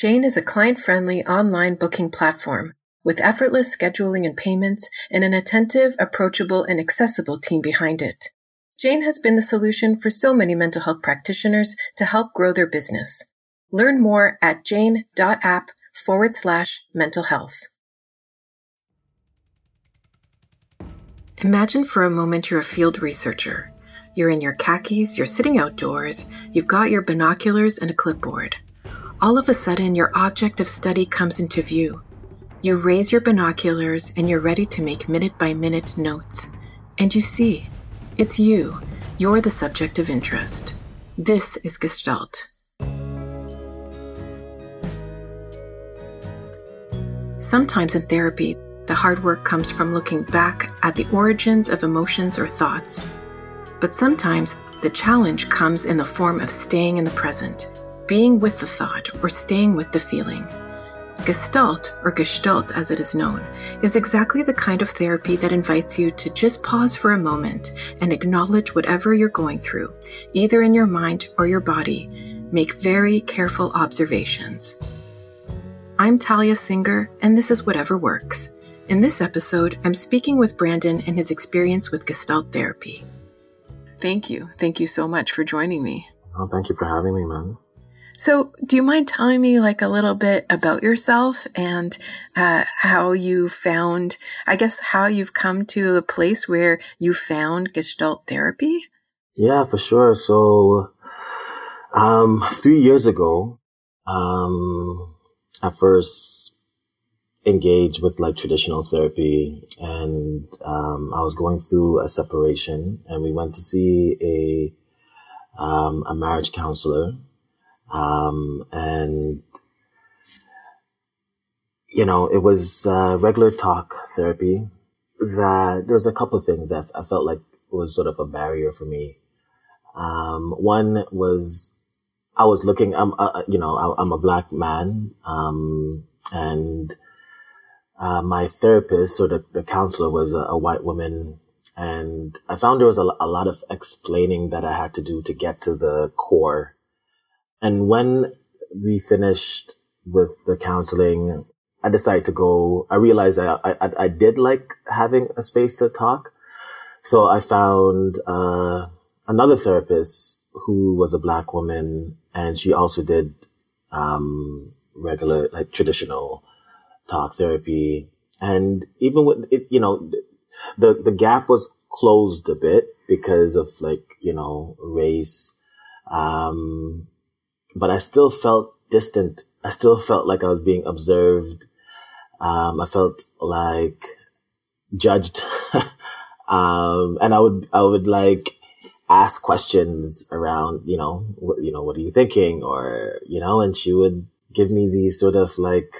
Jane is a client-friendly online booking platform with effortless scheduling and payments and an attentive, approachable, and accessible team behind it. Jane has been the solution for so many mental health practitioners to help grow their business. Learn more at jane.app forward slash mental health. Imagine for a moment you're a field researcher. You're in your khakis, you're sitting outdoors, you've got your binoculars and a clipboard. All of a sudden, your object of study comes into view. You raise your binoculars and you're ready to make minute by minute notes. And you see, it's you. You're the subject of interest. This is Gestalt. Sometimes in therapy, the hard work comes from looking back at the origins of emotions or thoughts. But sometimes the challenge comes in the form of staying in the present, being with the thought or staying with the feeling. Gestalt, or Gestalt as it is known, is exactly the kind of therapy that invites you to just pause for a moment and acknowledge whatever you're going through, either in your mind or your body. Make very careful observations. I'm Talia Singer, and this is Whatever Works. In this episode, I'm speaking with Brandon and his experience with Gestalt therapy. Thank you. Thank you so much for joining me. Oh, thank you for having me, man. So, do you mind telling me like a little bit about yourself and uh, how you found, I guess, how you've come to the place where you found Gestalt therapy? Yeah, for sure. So, um, three years ago, um, I first engaged with like traditional therapy and, um, I was going through a separation and we went to see a, um, a marriage counselor um, and, you know, it was uh, regular talk therapy that there was a couple of things that I felt like was sort of a barrier for me. Um, one was I was looking, I'm, uh, you know, I, am a black man, um, and, uh, my therapist or the, the counselor was a, a, white woman. And I found there was a, a lot of explaining that I had to do to get to the core and when we finished with the counseling, I decided to go, I realized I, I, I did like having a space to talk. So I found, uh, another therapist who was a black woman and she also did, um, regular, like traditional talk therapy. And even with it, you know, the, the gap was closed a bit because of like, you know, race. Um, but I still felt distant. I still felt like I was being observed. Um, I felt like judged. um, and I would, I would like ask questions around, you know, what, you know, what are you thinking? Or, you know, and she would give me these sort of like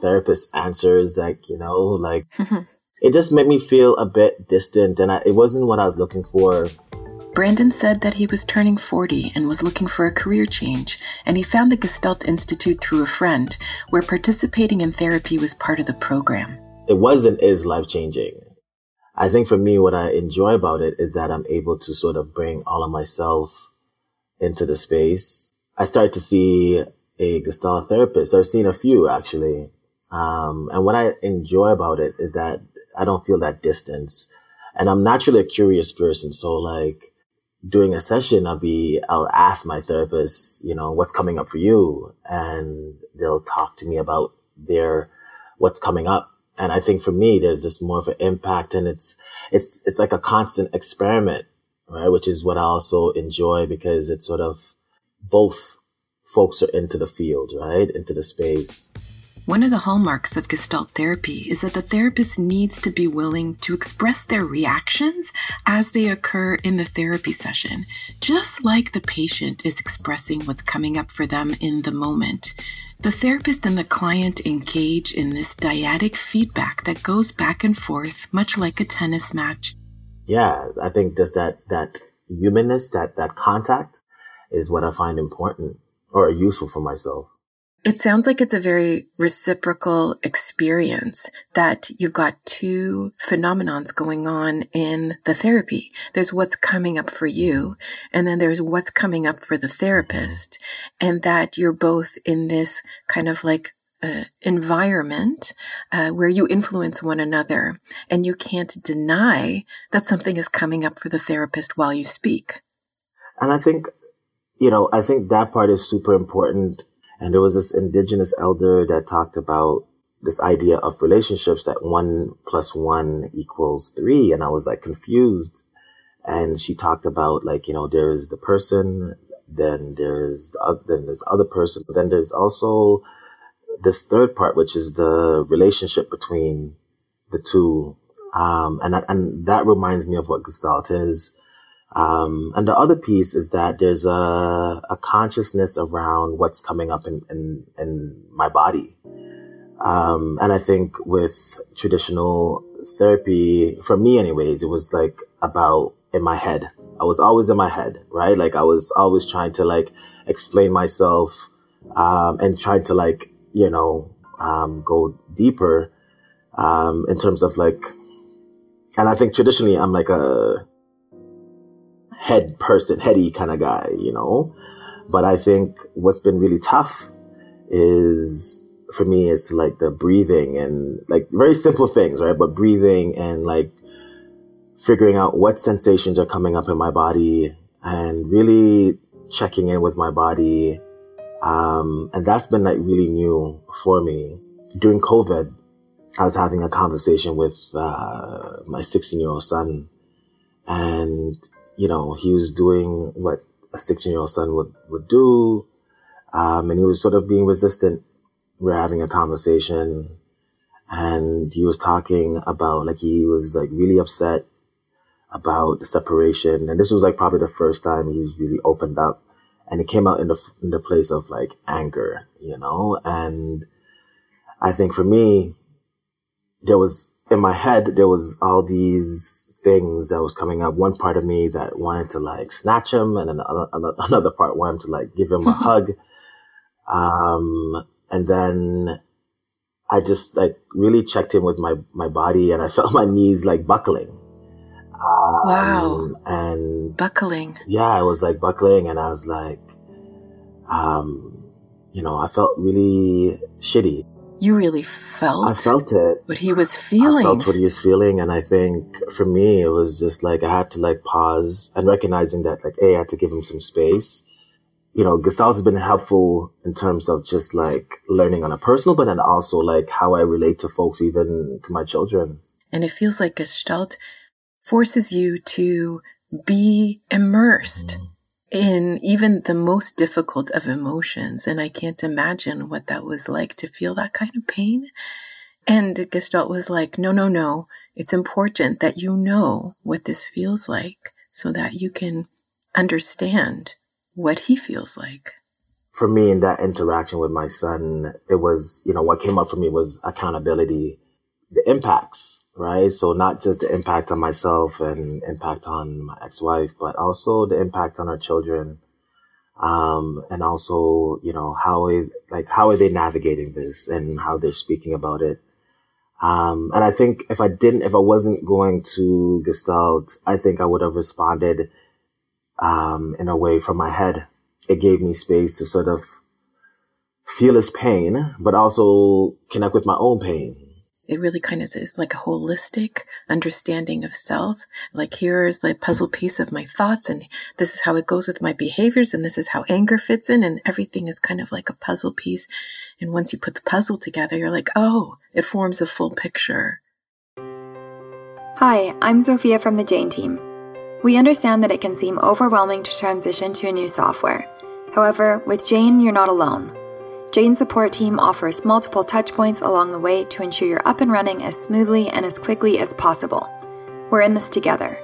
therapist answers, like, you know, like it just made me feel a bit distant and I, it wasn't what I was looking for. Brandon said that he was turning 40 and was looking for a career change, and he found the Gestalt Institute through a friend, where participating in therapy was part of the program. It was and is life changing. I think for me, what I enjoy about it is that I'm able to sort of bring all of myself into the space. I started to see a Gestalt therapist. I've seen a few actually. Um, and what I enjoy about it is that I don't feel that distance. And I'm naturally a curious person. So like, doing a session, I'll be, I'll ask my therapist, you know, what's coming up for you? And they'll talk to me about their, what's coming up. And I think for me, there's just more of an impact and it's, it's, it's like a constant experiment, right? Which is what I also enjoy because it's sort of both folks are into the field, right? Into the space. One of the hallmarks of Gestalt therapy is that the therapist needs to be willing to express their reactions as they occur in the therapy session, just like the patient is expressing what's coming up for them in the moment. The therapist and the client engage in this dyadic feedback that goes back and forth, much like a tennis match. Yeah, I think just that, that humanness, that, that contact is what I find important or useful for myself. It sounds like it's a very reciprocal experience that you've got two phenomenons going on in the therapy. There's what's coming up for you, and then there's what's coming up for the therapist, and that you're both in this kind of like uh, environment uh, where you influence one another, and you can't deny that something is coming up for the therapist while you speak. And I think, you know, I think that part is super important and there was this indigenous elder that talked about this idea of relationships that one plus one equals three. And I was like confused. And she talked about like, you know, there's the person, then there's, the, then there's other person, but then there's also this third part, which is the relationship between the two. Um, and, and that reminds me of what Gestalt is. Um, and the other piece is that there's a, a consciousness around what's coming up in, in, in my body. Um, and I think with traditional therapy, for me anyways, it was like about in my head. I was always in my head, right? Like I was always trying to like explain myself, um, and trying to like, you know, um, go deeper, um, in terms of like, and I think traditionally I'm like a, head person, heady kind of guy, you know? But I think what's been really tough is for me is like the breathing and like very simple things, right? But breathing and like figuring out what sensations are coming up in my body and really checking in with my body. Um, and that's been like really new for me. During COVID, I was having a conversation with, uh, my 16 year old son and you know, he was doing what a 16 year old son would, would do. Um, and he was sort of being resistant. We we're having a conversation and he was talking about like he was like really upset about the separation. And this was like probably the first time he was really opened up and it came out in the, in the place of like anger, you know? And I think for me, there was in my head, there was all these things that was coming up. One part of me that wanted to like snatch him and another, another part wanted to like give him a hug. Um, and then I just like really checked in with my, my body and I felt my knees like buckling. Um, wow. And buckling. Yeah, I was like buckling and I was like, um, you know, I felt really shitty. You really felt. I felt it. What he was feeling. I felt what he was feeling, and I think for me it was just like I had to like pause and recognizing that like, a I had to give him some space. You know, Gestalt has been helpful in terms of just like learning on a personal, but then also like how I relate to folks, even to my children. And it feels like Gestalt forces you to be immersed. Mm-hmm in even the most difficult of emotions. And I can't imagine what that was like to feel that kind of pain. And Gestalt was like, no, no, no. It's important that you know what this feels like so that you can understand what he feels like. For me, in that interaction with my son, it was, you know, what came up for me was accountability, the impacts right? So not just the impact on myself and impact on my ex-wife, but also the impact on our children. Um, and also, you know, how, like, how are they navigating this and how they're speaking about it? Um, and I think if I didn't, if I wasn't going to Gestalt, I think I would have responded, um, in a way from my head. It gave me space to sort of feel his pain, but also connect with my own pain it really kind of is like a holistic understanding of self. Like here's the puzzle piece of my thoughts and this is how it goes with my behaviors and this is how anger fits in and everything is kind of like a puzzle piece. And once you put the puzzle together, you're like, oh, it forms a full picture. Hi, I'm Sophia from the Jane team. We understand that it can seem overwhelming to transition to a new software. However, with Jane, you're not alone. Jane's support team offers multiple touchpoints along the way to ensure you're up and running as smoothly and as quickly as possible. We're in this together.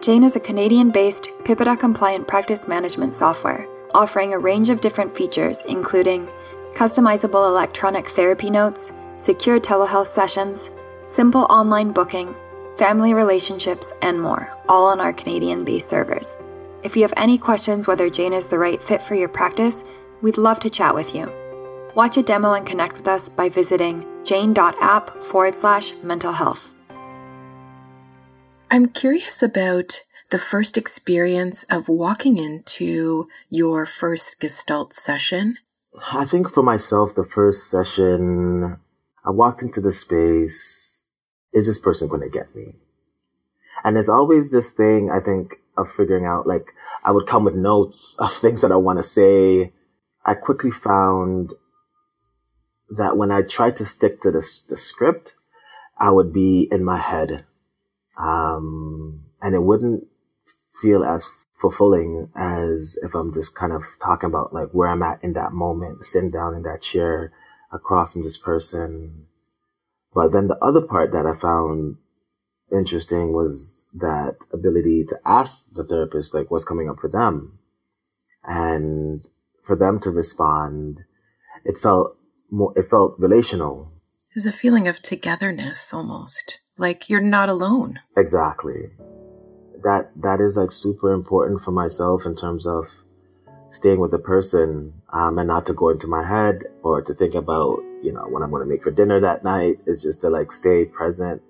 Jane is a Canadian based PIPEDA compliant practice management software, offering a range of different features, including customizable electronic therapy notes, secure telehealth sessions, simple online booking, family relationships, and more, all on our Canadian based servers. If you have any questions whether Jane is the right fit for your practice, we'd love to chat with you. Watch a demo and connect with us by visiting jane.app forward slash mental health. I'm curious about the first experience of walking into your first Gestalt session. I think for myself, the first session, I walked into the space. Is this person going to get me? And there's always this thing, I think, of figuring out, like, I would come with notes of things that I want to say. I quickly found that when I tried to stick to the, the script, I would be in my head. Um, and it wouldn't feel as fulfilling as if I'm just kind of talking about like where I'm at in that moment, sitting down in that chair across from this person. But then the other part that I found interesting was that ability to ask the therapist, like, what's coming up for them. And for them to respond, it felt more, it felt relational. There's a feeling of togetherness almost, like you're not alone. Exactly. That, that is like super important for myself in terms of staying with the person, um, and not to go into my head or to think about, you know, what I'm going to make for dinner that night. It's just to like stay present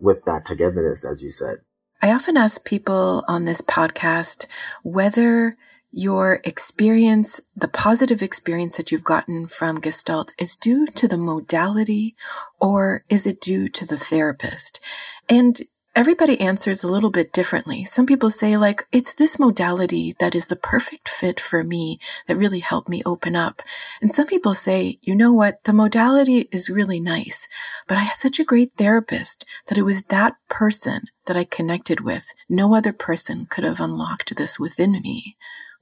with that togetherness, as you said. I often ask people on this podcast whether your experience, the positive experience that you've gotten from Gestalt is due to the modality or is it due to the therapist? And everybody answers a little bit differently. Some people say like, it's this modality that is the perfect fit for me that really helped me open up. And some people say, you know what? The modality is really nice, but I had such a great therapist that it was that person that I connected with. No other person could have unlocked this within me.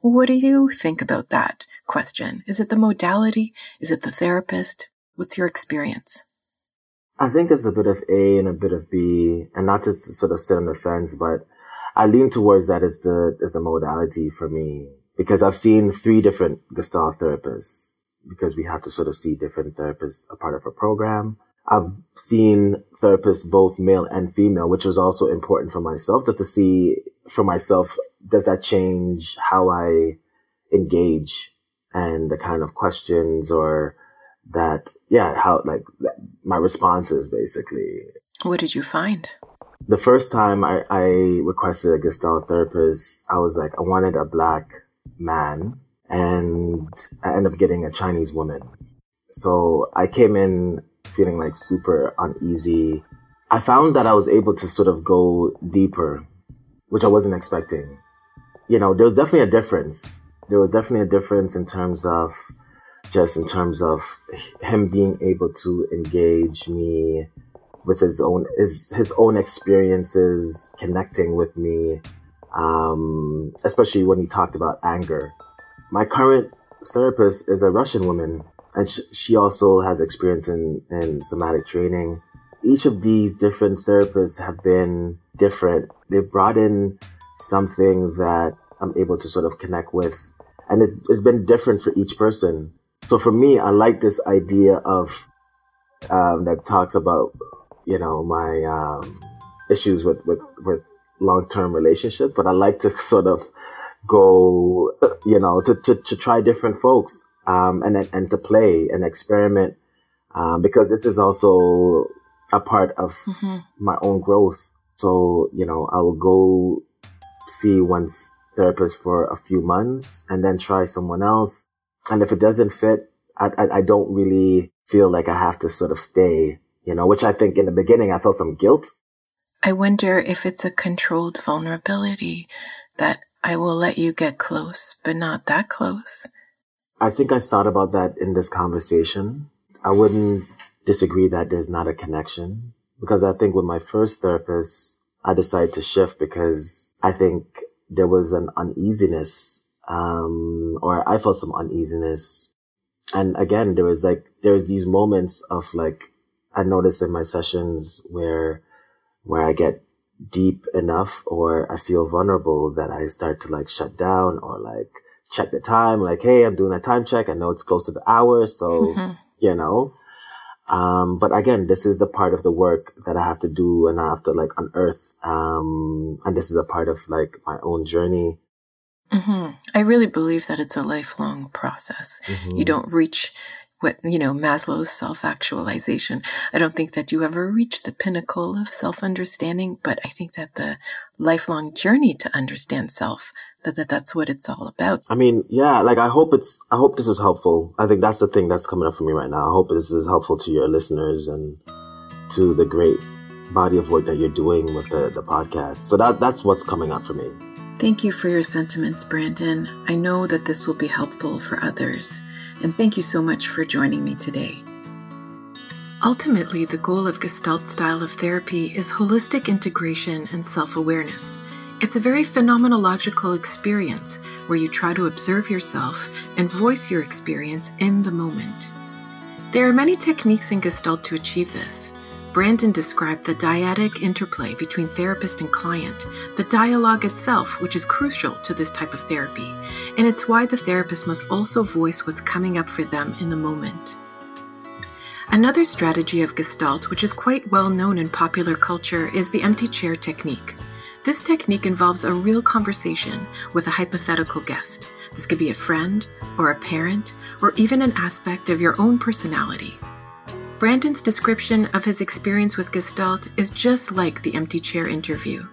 What do you think about that question? Is it the modality? Is it the therapist? What's your experience? I think it's a bit of A and a bit of B, and not to sort of sit on the fence, but I lean towards that as the as the modality for me because I've seen three different Gestalt therapists because we have to sort of see different therapists a part of a program. I've seen therapists both male and female, which was also important for myself just to see for myself does that change how I engage and the kind of questions or that, yeah, how like my responses basically. What did you find? The first time I, I requested a Gestalt therapist, I was like, I wanted a black man and I ended up getting a Chinese woman. So I came in feeling like super uneasy. I found that I was able to sort of go deeper, which I wasn't expecting you know, there was definitely a difference. There was definitely a difference in terms of just in terms of him being able to engage me with his own his his own experiences, connecting with me, um, especially when he talked about anger. My current therapist is a Russian woman, and sh- she also has experience in in somatic training. Each of these different therapists have been different. They've brought in something that I'm able to sort of connect with. And it, has been different for each person. So for me, I like this idea of, um, that talks about, you know, my, um, issues with, with, with long-term relationships, but I like to sort of go, you know, to, to, to try different folks, um, and, and to play and experiment, um, because this is also a part of mm-hmm. my own growth. So, you know, I will go see one's therapist for a few months and then try someone else. And if it doesn't fit, I, I, I don't really feel like I have to sort of stay, you know, which I think in the beginning I felt some guilt. I wonder if it's a controlled vulnerability that I will let you get close, but not that close. I think I thought about that in this conversation. I wouldn't disagree that there's not a connection because I think with my first therapist, I decided to shift because I think there was an uneasiness, um, or I felt some uneasiness. And again, there was like, there's these moments of like, I notice in my sessions where, where I get deep enough or I feel vulnerable that I start to like shut down or like check the time, like, Hey, I'm doing a time check. I know it's close to the hour. So, you know, um, but again, this is the part of the work that I have to do and I have to like unearth. Um, and this is a part of like my own journey. Mm-hmm. I really believe that it's a lifelong process. Mm-hmm. You don't reach what, you know, Maslow's self-actualization. I don't think that you ever reach the pinnacle of self-understanding, but I think that the lifelong journey to understand self, that, that that's what it's all about. I mean, yeah, like I hope it's, I hope this was helpful. I think that's the thing that's coming up for me right now. I hope this is helpful to your listeners and to the great body of work that you're doing with the, the podcast. So that, that's what's coming up for me. Thank you for your sentiments, Brandon. I know that this will be helpful for others and thank you so much for joining me today. Ultimately, the goal of Gestalt style of therapy is holistic integration and self awareness. It's a very phenomenological experience where you try to observe yourself and voice your experience in the moment. There are many techniques in Gestalt to achieve this. Brandon described the dyadic interplay between therapist and client, the dialogue itself, which is crucial to this type of therapy, and it's why the therapist must also voice what's coming up for them in the moment. Another strategy of Gestalt, which is quite well known in popular culture, is the empty chair technique. This technique involves a real conversation with a hypothetical guest. This could be a friend, or a parent, or even an aspect of your own personality. Brandon's description of his experience with Gestalt is just like the empty chair interview,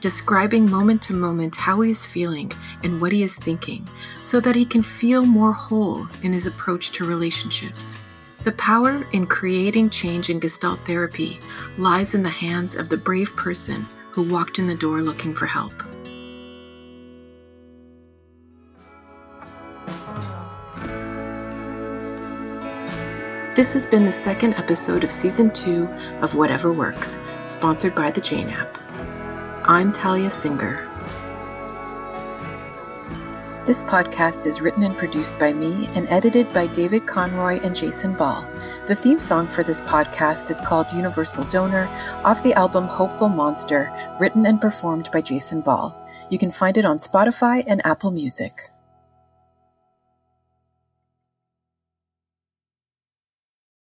describing moment to moment how he is feeling and what he is thinking so that he can feel more whole in his approach to relationships. The power in creating change in Gestalt therapy lies in the hands of the brave person who walked in the door looking for help. This has been the second episode of season two of Whatever Works, sponsored by the Jane app. I'm Talia Singer. This podcast is written and produced by me and edited by David Conroy and Jason Ball. The theme song for this podcast is called Universal Donor off the album Hopeful Monster, written and performed by Jason Ball. You can find it on Spotify and Apple Music.